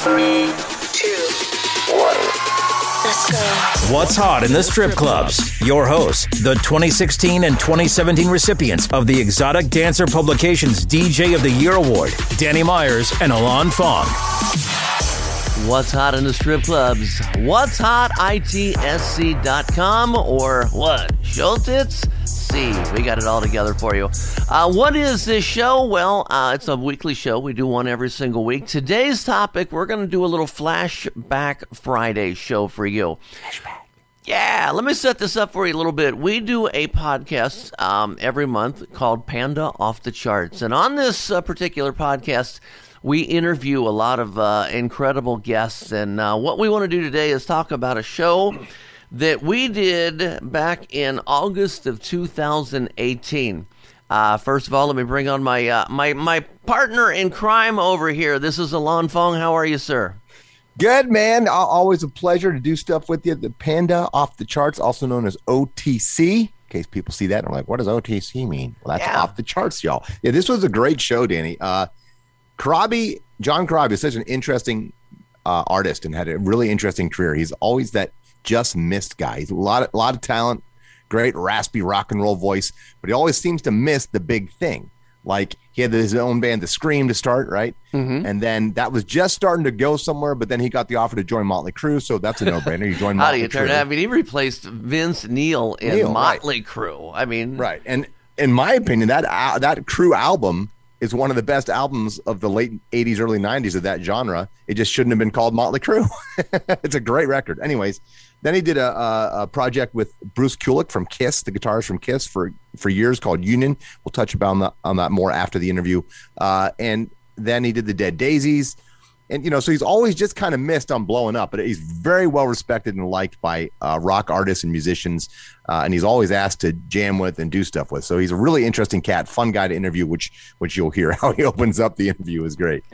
Three, two, one. Let's go. What's hot in the strip clubs? Your hosts, the 2016 and 2017 recipients of the Exotic Dancer Publications DJ of the Year Award, Danny Myers and Alon Fong. What's hot in the strip clubs? What's hot? ITSC.com or what? Schultz? See, we got it all together for you. Uh, what is this show? Well, uh, it's a weekly show. We do one every single week. Today's topic, we're going to do a little Flashback Friday show for you. Flashback. Yeah, let me set this up for you a little bit. We do a podcast um, every month called Panda Off the Charts. And on this uh, particular podcast, we interview a lot of uh, incredible guests. And uh, what we want to do today is talk about a show that we did back in August of 2018. Uh, first of all, let me bring on my uh, my my partner in crime over here. This is Alon Fong. How are you, sir? Good man. Always a pleasure to do stuff with you. The Panda off the charts, also known as OTC. In case people see that, I'm like, what does OTC mean? Well, that's Yeah. off the charts, y'all. Yeah, this was a great show, Danny. Uh, Corabi, John Corabi is such an interesting uh, artist and had a really interesting career. He's always that just missed guy. He's a lot of, lot of talent, great raspy rock and roll voice, but he always seems to miss the big thing. Like he had his own band, The Scream, to start, right? Mm-hmm. And then that was just starting to go somewhere, but then he got the offer to join Motley Crue, so that's a no-brainer. You join How Motley do you turn Crue. I mean, he replaced Vince Neil in Neil, right. Motley Crue. I mean, Right. And in my opinion, that al- that Crew album is one of the best albums of the late 80s, early 90s of that genre. It just shouldn't have been called Motley Crue. it's a great record. Anyways, then he did a, a, a project with Bruce Kulick from Kiss, the guitarist from Kiss, for for years called Union. We'll touch about that, on that more after the interview. Uh, and then he did the Dead Daisies. And you know, so he's always just kind of missed on blowing up, but he's very well respected and liked by uh, rock artists and musicians, uh, and he's always asked to jam with and do stuff with. So he's a really interesting cat, fun guy to interview, which which you'll hear how he opens up the interview is great.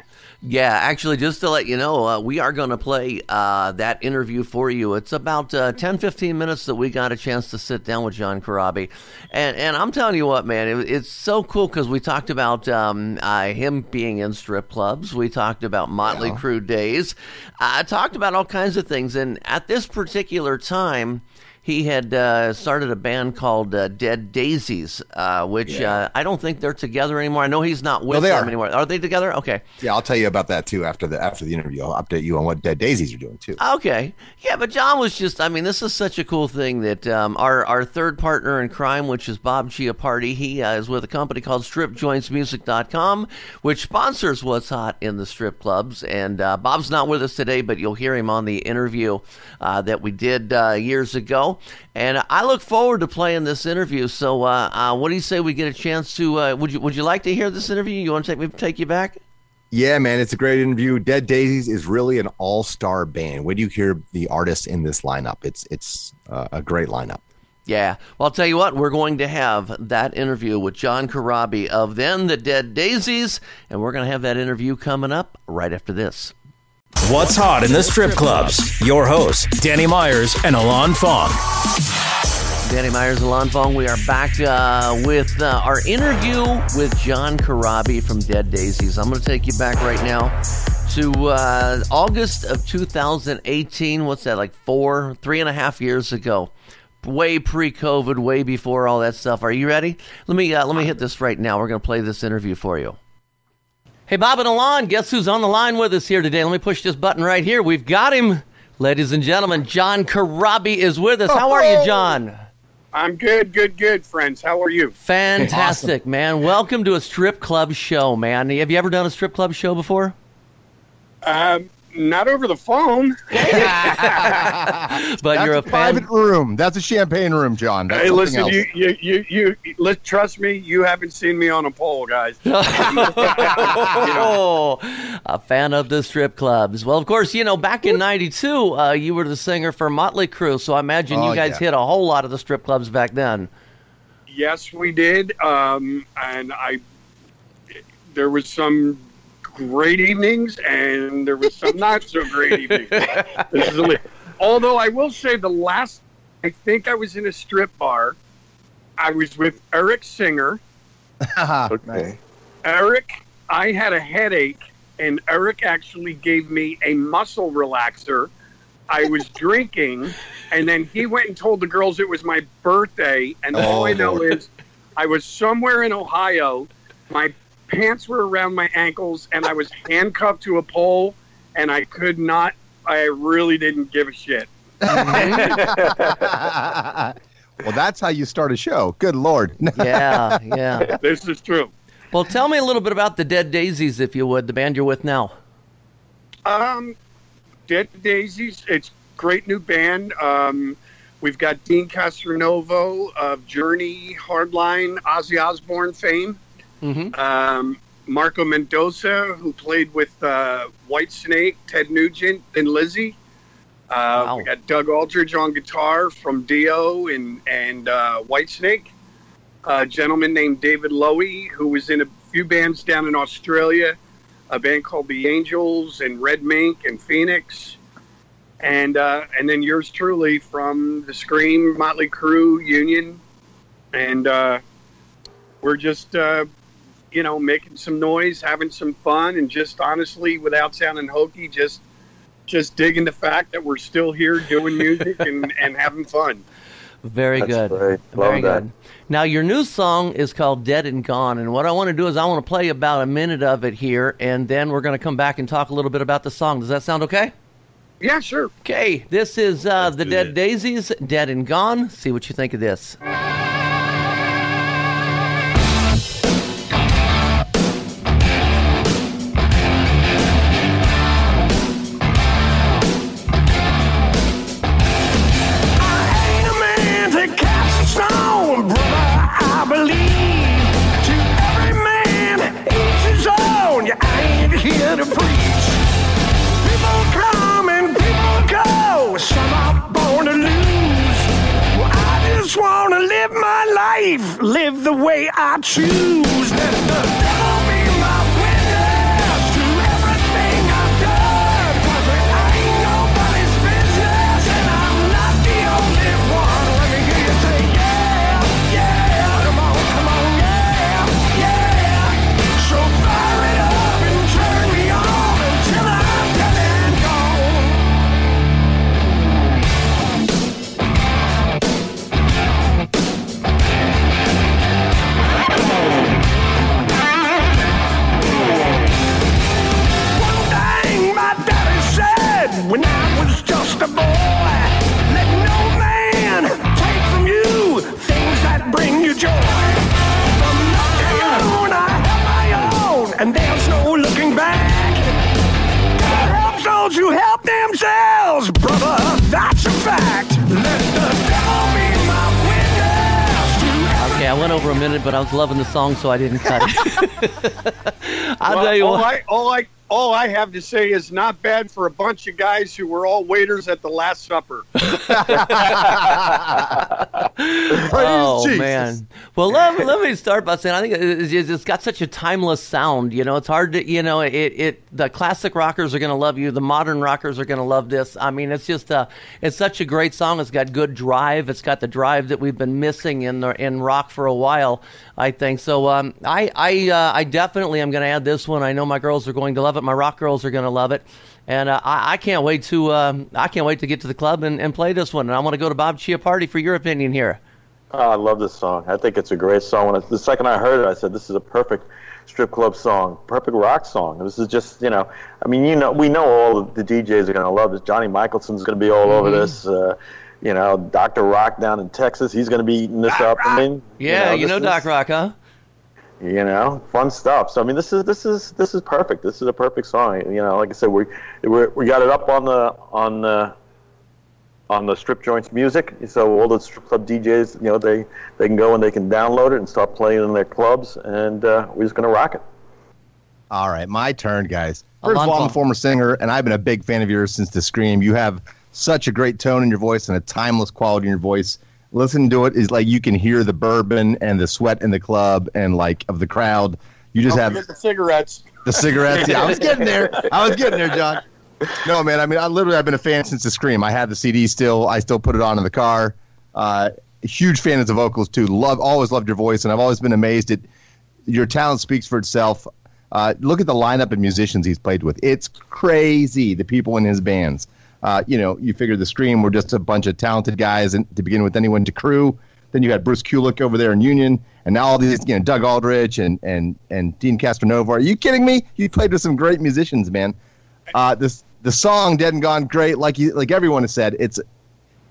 Yeah, actually, just to let you know, uh, we are going to play uh, that interview for you. It's about uh, 10, 15 minutes that we got a chance to sit down with John Corabi. And, and I'm telling you what, man, it, it's so cool because we talked about um, uh, him being in strip clubs. We talked about Motley Yeah. Crue days. I talked about all kinds of things. And at this particular time, he had uh, started a band called uh, Dead Daisies, uh, which uh, I don't think they're together anymore. I know he's not with they them are. anymore. Are they together? Okay. Yeah, I'll tell you about that too after the after the interview. I'll update you on what Dead Daisies are doing too. Okay. Yeah, but John was just, I mean, this is such a cool thing that um, our, our third partner in crime, which is Bob Chiappardi, he uh, is with a company called StripJointsMusic.com, which sponsors What's Hot in the strip clubs. And uh, Bob's not with us today, but you'll hear him on the interview uh, that we did uh, years ago. And I look forward to playing this interview. So, uh, uh, what do you say we get a chance to? Uh, would you Would you like to hear this interview? You want to take me take you back? Yeah, man, it's a great interview. Dead Daisies is really an all-star band. When you hear the artists in this lineup, it's it's uh, a great lineup. Yeah. Well, I'll tell you what, we're going to have that interview with John Corabi of Then the Dead Daisies, and we're going to have that interview coming up right after this. What's hot in the strip clubs? Your hosts, Danny Myers and Alon Fong. Danny Myers and Lon Fong, we are back uh, with uh, our interview with John Corabi from Dead Daisies. I'm going to take you back right now to uh, August of 2018. What's that, like four, three and a half years ago? Way pre-COVID, way before all that stuff. Are you ready? Let me uh, let me hit this right now. We're going to play this interview for you. Hey, Bob and Alon, guess who's on the line with us here today? Let me push this button right here. We've got him. Ladies and gentlemen, John Corabi is with us. How are you, John? I'm good, good, good, friends. How are you? Fantastic, man. Welcome to a strip club show, man. Have you ever done a strip club show before? Um, not over the phone. But That's you're a, a private fan. room. That's a champagne room, John. That's hey, listen, else. you, you, you, you, let trust me. You haven't seen me on a pole, guys. Oh, a fan of the strip clubs. Well, of course, you know, back in 92, uh, you were the singer for Motley Crue, so I imagine Oh, you guys yeah. hit a whole lot of the strip clubs back then. yes, we did. Um, and I, there was some great evenings, and there was some not so great evenings. This is Although I will say, the last I think I was in a strip bar. I was with Eric Singer. okay. Eric, I had a headache and Eric actually gave me a muscle relaxer. I was drinking, and then he went and told the girls it was my birthday. And all Oh, I know Lord. is I was somewhere in Ohio. My pants were around my ankles, and I was handcuffed to a pole, and I could not. I really didn't give a shit. well, that's how you start a show. Good lord. Yeah, yeah. This is true. Well, tell me a little bit about the Dead Daisies, if you would, the band you're with now. Um, Dead Daisies. It's great new band. Um, we've got Deen Castronovo of Journey, Hardline, Ozzy Osbourne fame. Mm-hmm. Um, Marco Mendoza, who played with uh, Whitesnake, Ted Nugent, and Lizzy. Uh, Wow. We got Doug Aldrich on guitar from Dio and and uh, Whitesnake. A gentleman named David Lowy, who was in a few bands down in Australia, a band called The Angels and Red Mink and Phoenix, and uh, and then yours truly from the Scream, Motley Crue, Union, and uh, we're just uh, you know making some noise, having some fun, and just honestly, without sounding hokey, just just digging the fact that we're still here doing music and, and having fun. Very That's good. great. Very Love that. good. Now, your new song is called Dead and Gone. And what I want to do is I want to play about a minute of it here, and then we're going to come back and talk a little bit about the song. Does that sound okay? Yeah, sure. Okay, this is uh, the do Dead this. Daisies, Dead and Gone. See what you think of this. Over a minute, but I was loving the song, so I didn't cut it. I'll Well, tell you all what. I all I all I have to say is not bad for a bunch of guys who were all waiters at the Last Supper. oh Jesus. man. Well let, let me start by saying i think it's, it's it's got such a timeless sound you know? It's hard to you know it, it the classic rockers are going to love you. The modern rockers are going to love this. I mean it's just uh it's such a great song. It's got good drive. It's got the drive that we've been missing in the in rock for a while i think so um i i uh, i definitely am going to add this one i know my girls are going to love it my rock girls are going to love it and uh, I, I can't wait to um, I can't wait to get to the club and, and play this one. And I want to go to Bob Chiappardi for your opinion here. Oh, I love this song. I think it's a great song. When I, the second I heard it, I said, "This is a perfect strip club song, perfect rock song." This is just, you know, I mean, you know, we know all the DJs are going to love this. Johnny Michelson's going to be all over this. Uh, you know, Doctor Rock down in Texas, he's going to be eating this up. I mean, Yeah, you know, this Doc is- Rock, huh? you know fun stuff so i mean this is this is this is perfect this is a perfect song you know like i said we we we got it up on the on the on the strip joints music so all the strip club djs you know they they can go and they can download it and start playing in their clubs and uh, we're just going to rock it All right, my turn, guys. First of all, I'm a former singer, and I've been a big fan of yours since the Scream. You have such a great tone in your voice and a timeless quality in your voice. Listen to it is like you can hear the bourbon and the sweat in the club and like of the crowd. You just Don't have the cigarettes. the cigarettes. Yeah, I was getting there. I was getting there, John. No, man. I mean, I literally I've been a fan since the Scream. I have the CD still. I still put it on in the car. Uh, huge fan of the vocals too. Love, always loved your voice, and I've always been amazed at your talent speaks for itself. Uh, look at the lineup of musicians he's played with. It's crazy. The people in his bands. Uh, you know, you figure the Scream were just a bunch of talented guys, and to begin with, anyone to crew. Then you had Bruce Kulick over there in Union, and now all these, you know, Doug Aldrich and and and Deen Castronovo. Are you kidding me? You played with some great musicians, man. Uh, this the song "Dead and Gone" great, like you, like everyone has said. It's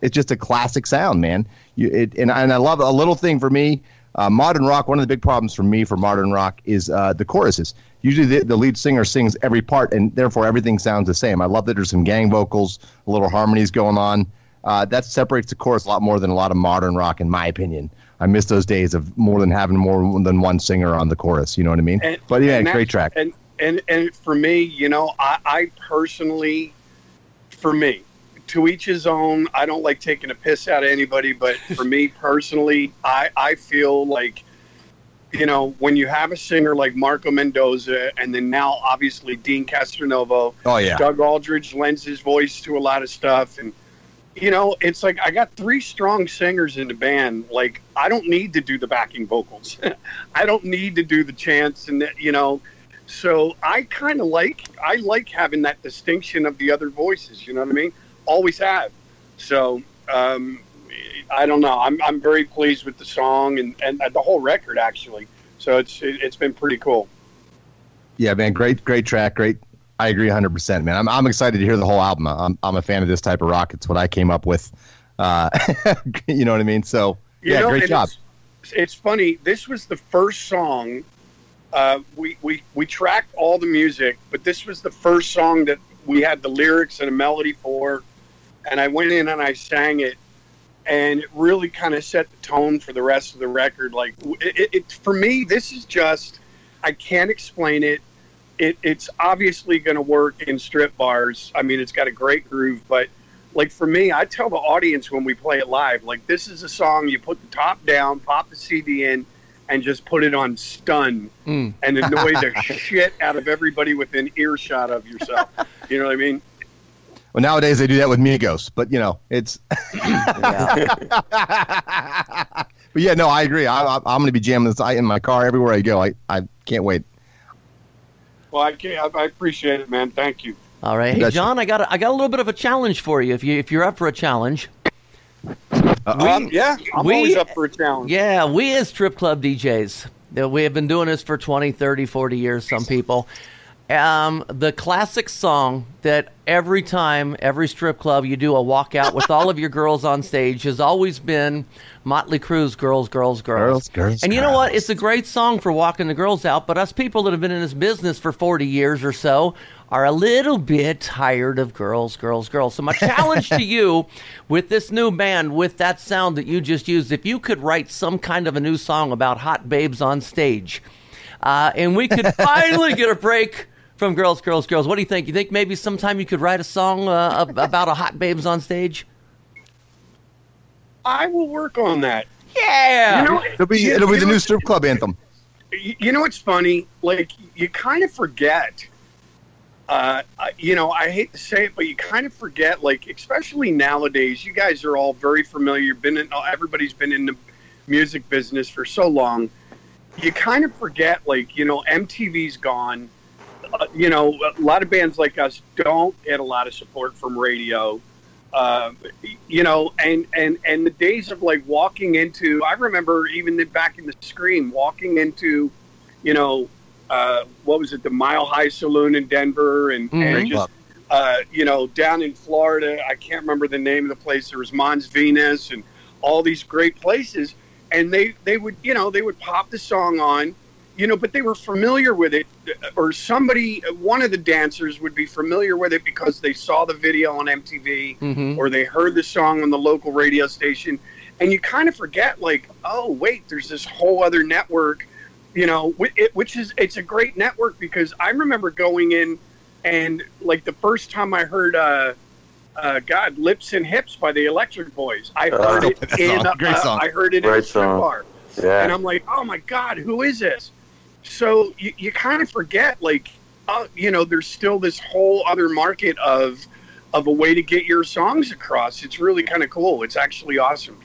it's just a classic sound, man. You it and and I love a little thing for me. Uh, modern rock. One of the big problems for me for modern rock is uh, the choruses. Usually, the, the lead singer sings every part, and therefore everything sounds the same. I love that there's some gang vocals, a little harmonies going on. Uh, that separates the chorus a lot more than a lot of modern rock, in my opinion. I miss those days of more than having more than one singer on the chorus. You know what I mean? And- but yeah, great track. And and and for me, you know, I, I personally, for me, to each his own. I don't like taking a piss out of anybody, but for me personally, I I feel like, you know, when you have a singer like Marco Mendoza, and then now obviously Deen Castronovo, oh yeah, Doug Aldrich lends his voice to a lot of stuff, and you know, it's like I got three strong singers in the band. Like I don't need to do the backing vocals. I don't need to do the chants, and the, you know, so I kind of like I like having that distinction of the other voices. You know what I mean? Always have. So um, I don't know. I'm I'm very pleased with the song and and the whole record actually. So it's it, it's been pretty cool. yeah, man, great, great track, great. I agree 100, percent man. I'm I'm excited to hear the whole album. I'm I'm a fan of this type of rock. It's what I came up with. Uh, you know what I mean? So You yeah, know, great job. It's, it's funny. This was the first song. Uh, we, we we tracked all the music, but this was the first song that we had the lyrics and a melody for. And I went in and I sang it, and it really kind of set the tone for the rest of the record. Like it, it, for me, this is just I can't explain it. It it's obviously going to work in strip bars. I mean, it's got a great groove, but like for me, I tell the audience when we play it live, like this is a song you put the top down, pop the CD in, and just put it on stun Mm. and annoy the shit out of everybody within earshot of yourself. You know what I mean? Well, nowadays they do that with Migos, but you know, it's. Yeah. but yeah, no, I agree. I, I, I'm going to be jamming this in my car everywhere I go. I, I can't wait. Well, I can't, I appreciate it, man. Thank you. All right, hey John, I got a, I got a little bit of a challenge for you. If you if you're up for a challenge, um, yeah, I'm we- always up for a challenge. yeah, we as strip club DJs, we have been doing this for 20, 30, 40 years. Some people. Um, the classic song that every time, every strip club, you do a walkout with all of your girls on stage has always been Motley Crue's "Girls, Girls, Girls." Girls, Girls, and you know what? It's a great song for walking the girls out. But us people that have been in this business for forty years or so are a little bit tired of "Girls, Girls, Girls." So my challenge to you, with this new band, with that sound that you just used, if you could write some kind of a new song about hot babes on stage, uh, and we could finally get a break from "Girls, Girls, Girls." What do you think? You think maybe sometime you could write a song uh, about a hot babes on stage? I will work on that. Yeah. You know, It'll be it'll be the new strip club anthem. you you know what's funny? Like you kind of forget. Uh, you know, I hate to say it, but you kind of forget. Like, especially nowadays, you guys are all very familiar. You've been in, everybody's been in the music business for so long. You kind of forget, like, you know, MTV's gone. Uh, you know, a lot of bands like us don't get a lot of support from radio. Uh, you know, and and and the days of like walking into, I remember even then back in the Scream, walking into, you know, uh, what was it, the Mile High Saloon in Denver, and, Mhm. and just, uh, you know, down in Florida, I can't remember the name of the place. There was Mons Venus and all these great places, and they they would, you know, they would pop the song on, you know, but they were familiar with it, or somebody, one of the dancers would be familiar with it because they saw the video on MTV Mhm. or they heard the song on the local radio station and you kind of forget like oh wait there's this whole other network you know it, which is it's a great network because i remember going in and like the first time i heard uh uh, God, lips and hips by the Electric Boys. I heard Uh, it Great in. song, great uh, song. I heard it in a strip song. bar Yeah. and I'm like, oh my god, who is this? So you, you kind of forget, like, uh, you know, there's still this whole other market of of a way to get your songs across. It's really kind of cool. It's actually awesome.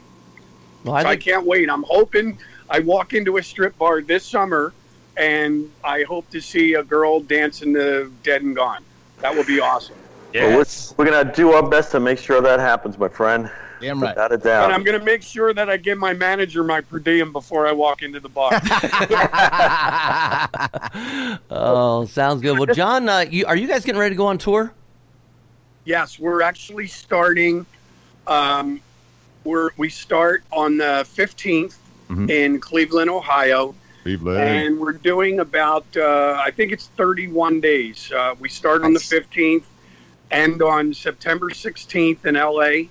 Well, I So I can't wait. I'm hoping I walk into a strip bar this summer and I hope to see a girl dancing to Dead and Gone. That would be awesome. Well, we're, we're gonna do our best to make sure that happens, my friend. Damn right. Without a And. I'm going to make sure that I give my manager my per diem before I walk into the bar. Oh, sounds good. Well, John, uh, you, are you guys getting ready to go on tour? yes, we're actually starting. Um, we're we start on the 15th Mhm. in Cleveland, Ohio. Cleveland. and we're doing about uh, I think it's 31 days. Uh, we start on the 15th, end on September 16th in LA,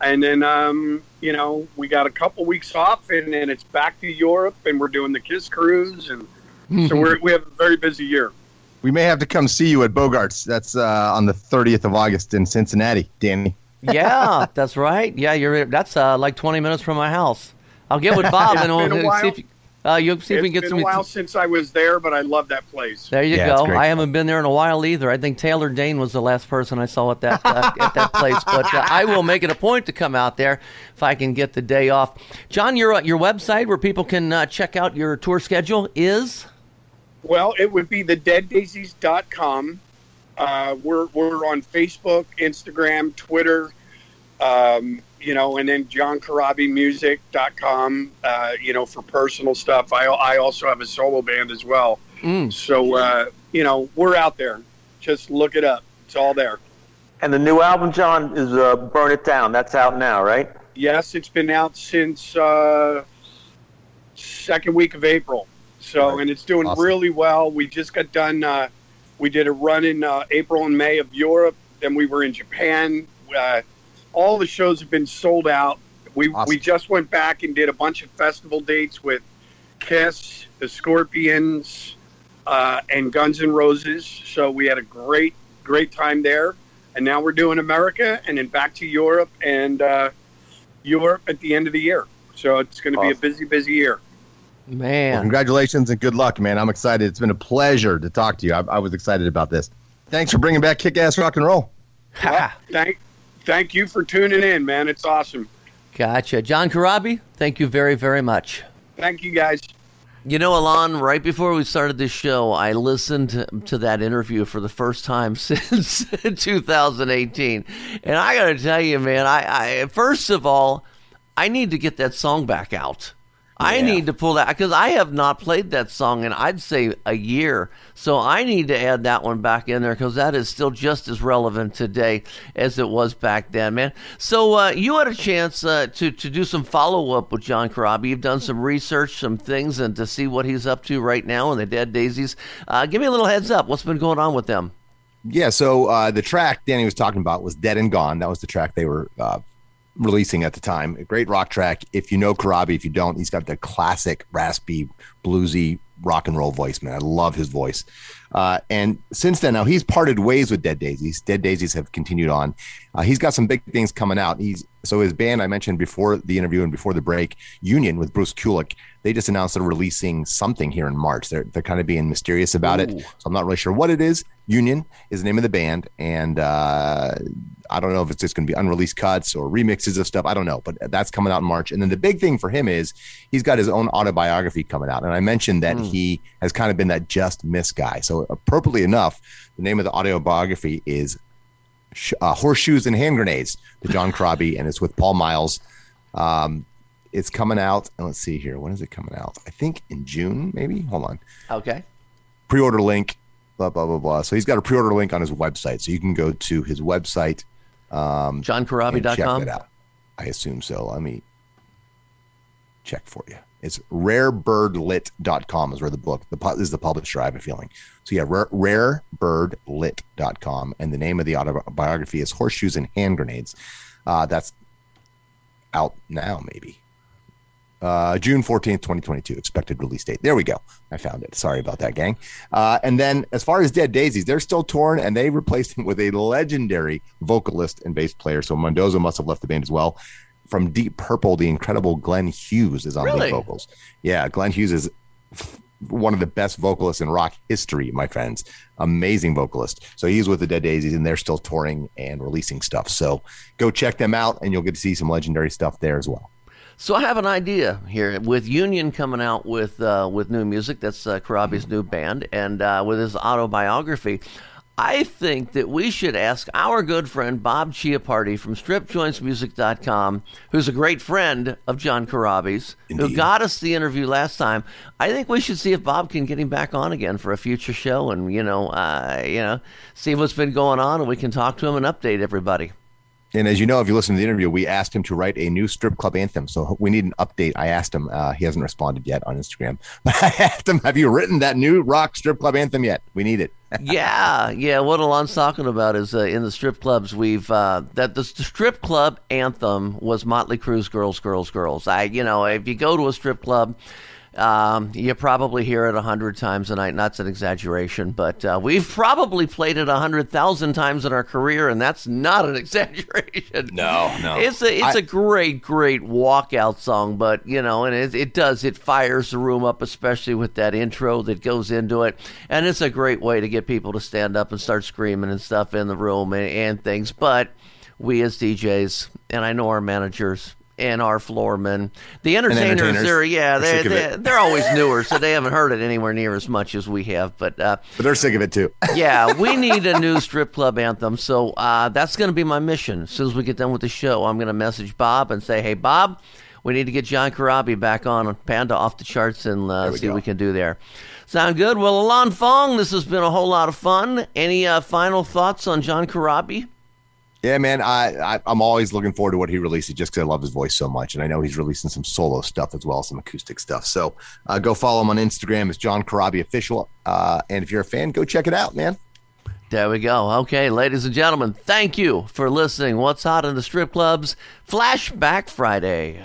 and then um, you know we got a couple weeks off, and then it's back to Europe, and we're doing the Kiss cruise, and so we're, we have a very busy year. We may have to come see you at Bogarts. That's uh, on the 30th of August in Cincinnati, Danny. yeah, that's right. Yeah, you're. That's uh, like 20 minutes from my house. I'll get with Bob and been we'll see if you, uh, you'll see if we It's can get been some. a while since I was there, but I love that place. There you Yeah, go. I haven't been there in a while either. I think Taylor Dayne was the last person I saw at that uh, at that place. But uh, I will make it a point to come out there if I can get the day off. John, your uh, your website where people can uh, check out your tour schedule is. Well, it would be the deaddaisies.com. Uh, we're, we're on Facebook, Instagram, Twitter, um, you know, and then johncorabimusic.com, uh, you know, for personal stuff. I, I also have a solo band as well. Mm. So, uh, you know, we're out there. Just look it up. It's all there. And the new album, John, is uh, "Burn It Down." That's out now, right? Yes, it's been out since uh, second week of April. So, Right. and it's doing Awesome. really well. We just got done. Uh, we did a run in uh, April and May of Europe. Then we were in Japan. Uh, all the shows have been sold out. We Awesome. we just went back and did a bunch of festival dates with Kiss, the Scorpions, uh, and Guns N' Roses. So we had a great great time there. And now we're doing America, and then back to Europe and. Uh, Europe at the end of the year. So it's going to be a busy, busy year. Well, Man, congratulations and good luck, man. I'm excited. It's been a pleasure to talk to you. I, I was excited about this. Thanks for bringing back kick-ass rock and roll. Ha. Thank, thank you for tuning in, man. It's awesome. gotcha. John Corabi, thank you very very much. Thank you, guys. You know, Alon, right before we started this show, I listened to, that interview for the first time since 2018. And I got to tell you, man, I, I first of all, I need to get that song back out. I need to pull that because I have not played that song in I'd say a year. So I need to add that one back in there because that is still just as relevant today as it was back then, man. So uh, you had a chance uh, to to do some follow up with John Corabi. You've done some research, some things, and to see what he's up to right now in the Dead Daisies. Uh, give me a little heads up. What's been going on with them? Yeah, so uh, the track Danny was talking about was Dead and Gone. That was the track they were uh, releasing at the time. A great rock track. If you know Corabi, if you don't, he's got the classic raspy, bluesy rock and roll voice, man. I love his voice. Uh, and since then, now he's parted ways with Dead Daisies. Dead Daisies have continued on. Uh, he's got some big things coming out. He's so his band I mentioned before the interview and before the break, Union with Bruce Kulick. They just announced they're releasing something here in March. They're they're kind of being mysterious about it, so I'm not really sure what it is. Union is the name of the band, and uh, I don't know if it's just going to be unreleased cuts or remixes of stuff. I don't know, but that's coming out in March. And then the big thing for him is he's got his own autobiography coming out. And I mentioned that he has kind of been that just miss guy. So appropriately enough, the name of the autobiography is uh, Horseshoes and Hand Grenades to John Crosby, and it's with Paul Miles. Um, it's coming out. And let's see here. When is it coming out? I think in June, maybe. Hold on Okay. pre-order link blah blah blah blah so he's got a pre-order link on his website so you can go to his website um check JohnCorabi.com. out. I assume so. Let me check for you. It's rarebirdlit.com is where the book the is the publisher i have a feeling. So yeah rare, rarebirdlit.com and the name of the autobiography is horseshoes and hand grenades. Uh that's out now maybe uh, June 14th, 2022, expected release date. There we go. I found it. Sorry about that, gang. Uh, and then as far as Dead Daisies, they're still torn and they replaced him with a legendary vocalist and bass player. So Mendoza must have left the band as well. From Deep Purple, the incredible Glenn Hughes is on Really? lead vocals. Yeah, Glenn Hughes is one of the best vocalists in rock history, my friends. Amazing vocalist. So he's with the Dead Daisies and they're still touring and releasing stuff. So go check them out and you'll get to see some legendary stuff there as well. So I have an idea here with Union coming out with uh, with new music. That's uh, Corabi's new band, and uh, with his autobiography. I think that we should ask our good friend Bob Chiappardi from StripJointsMusic.com, who's a great friend of John Corabi's, who got us the interview last time. I think we should see if Bob can get him back on again for a future show, and you know, uh, you know, see what's been going on, and we can talk to him and update everybody. And as you know, if you listen to the interview, we asked him to write a new strip club anthem. So we need an update. I asked him. Uh, he hasn't responded yet on Instagram. I asked him, "Have you written that new rock strip club anthem yet? We need it." yeah, yeah. What Alon's talking about is uh, in the strip clubs. We've uh, that the strip club anthem was Motley Crue's "Girls, Girls, Girls." I, you know, if you go to a strip club. Um, you probably hear it a hundred times a night. That's an exaggeration, but uh, we've probably played it a hundred thousand times in our career, and that's not an exaggeration. No, no. It's a it's I- a great, great walkout song, but you know, and it, it does it fires the room up, especially with that intro that goes into it, and it's a great way to get people to stand up and start screaming and stuff in the room and, and things. But we as DJs, and I know our managers. And our floormen, the entertainers, entertainers they're yeah, are they're, sick of it. they're, they're always newer, so they haven't heard it anywhere near as much as we have. But uh, But they're sick of it too. yeah, we need a new strip club anthem. So uh, that's going to be my mission. As soon as we get done with the show, I'm going to message Bob and say, "Hey, Bob, we need to get John Corabi back on Panda off the charts and uh, see go. what we can do there." Sound good? Well, Alon Fong, this has been a whole lot of fun. Any uh, final thoughts on John Corabi? Yeah, man. I, I I'm always looking forward to what he releases just because I love his voice so much, and I know he's releasing some solo stuff as well, some acoustic stuff. So uh, go follow him on Instagram. It's John Corabi official. Uh, and if you're a fan, go check it out, man. There we go. Okay, ladies and gentlemen, thank you for listening. What's hot in the strip clubs? Flashback Friday.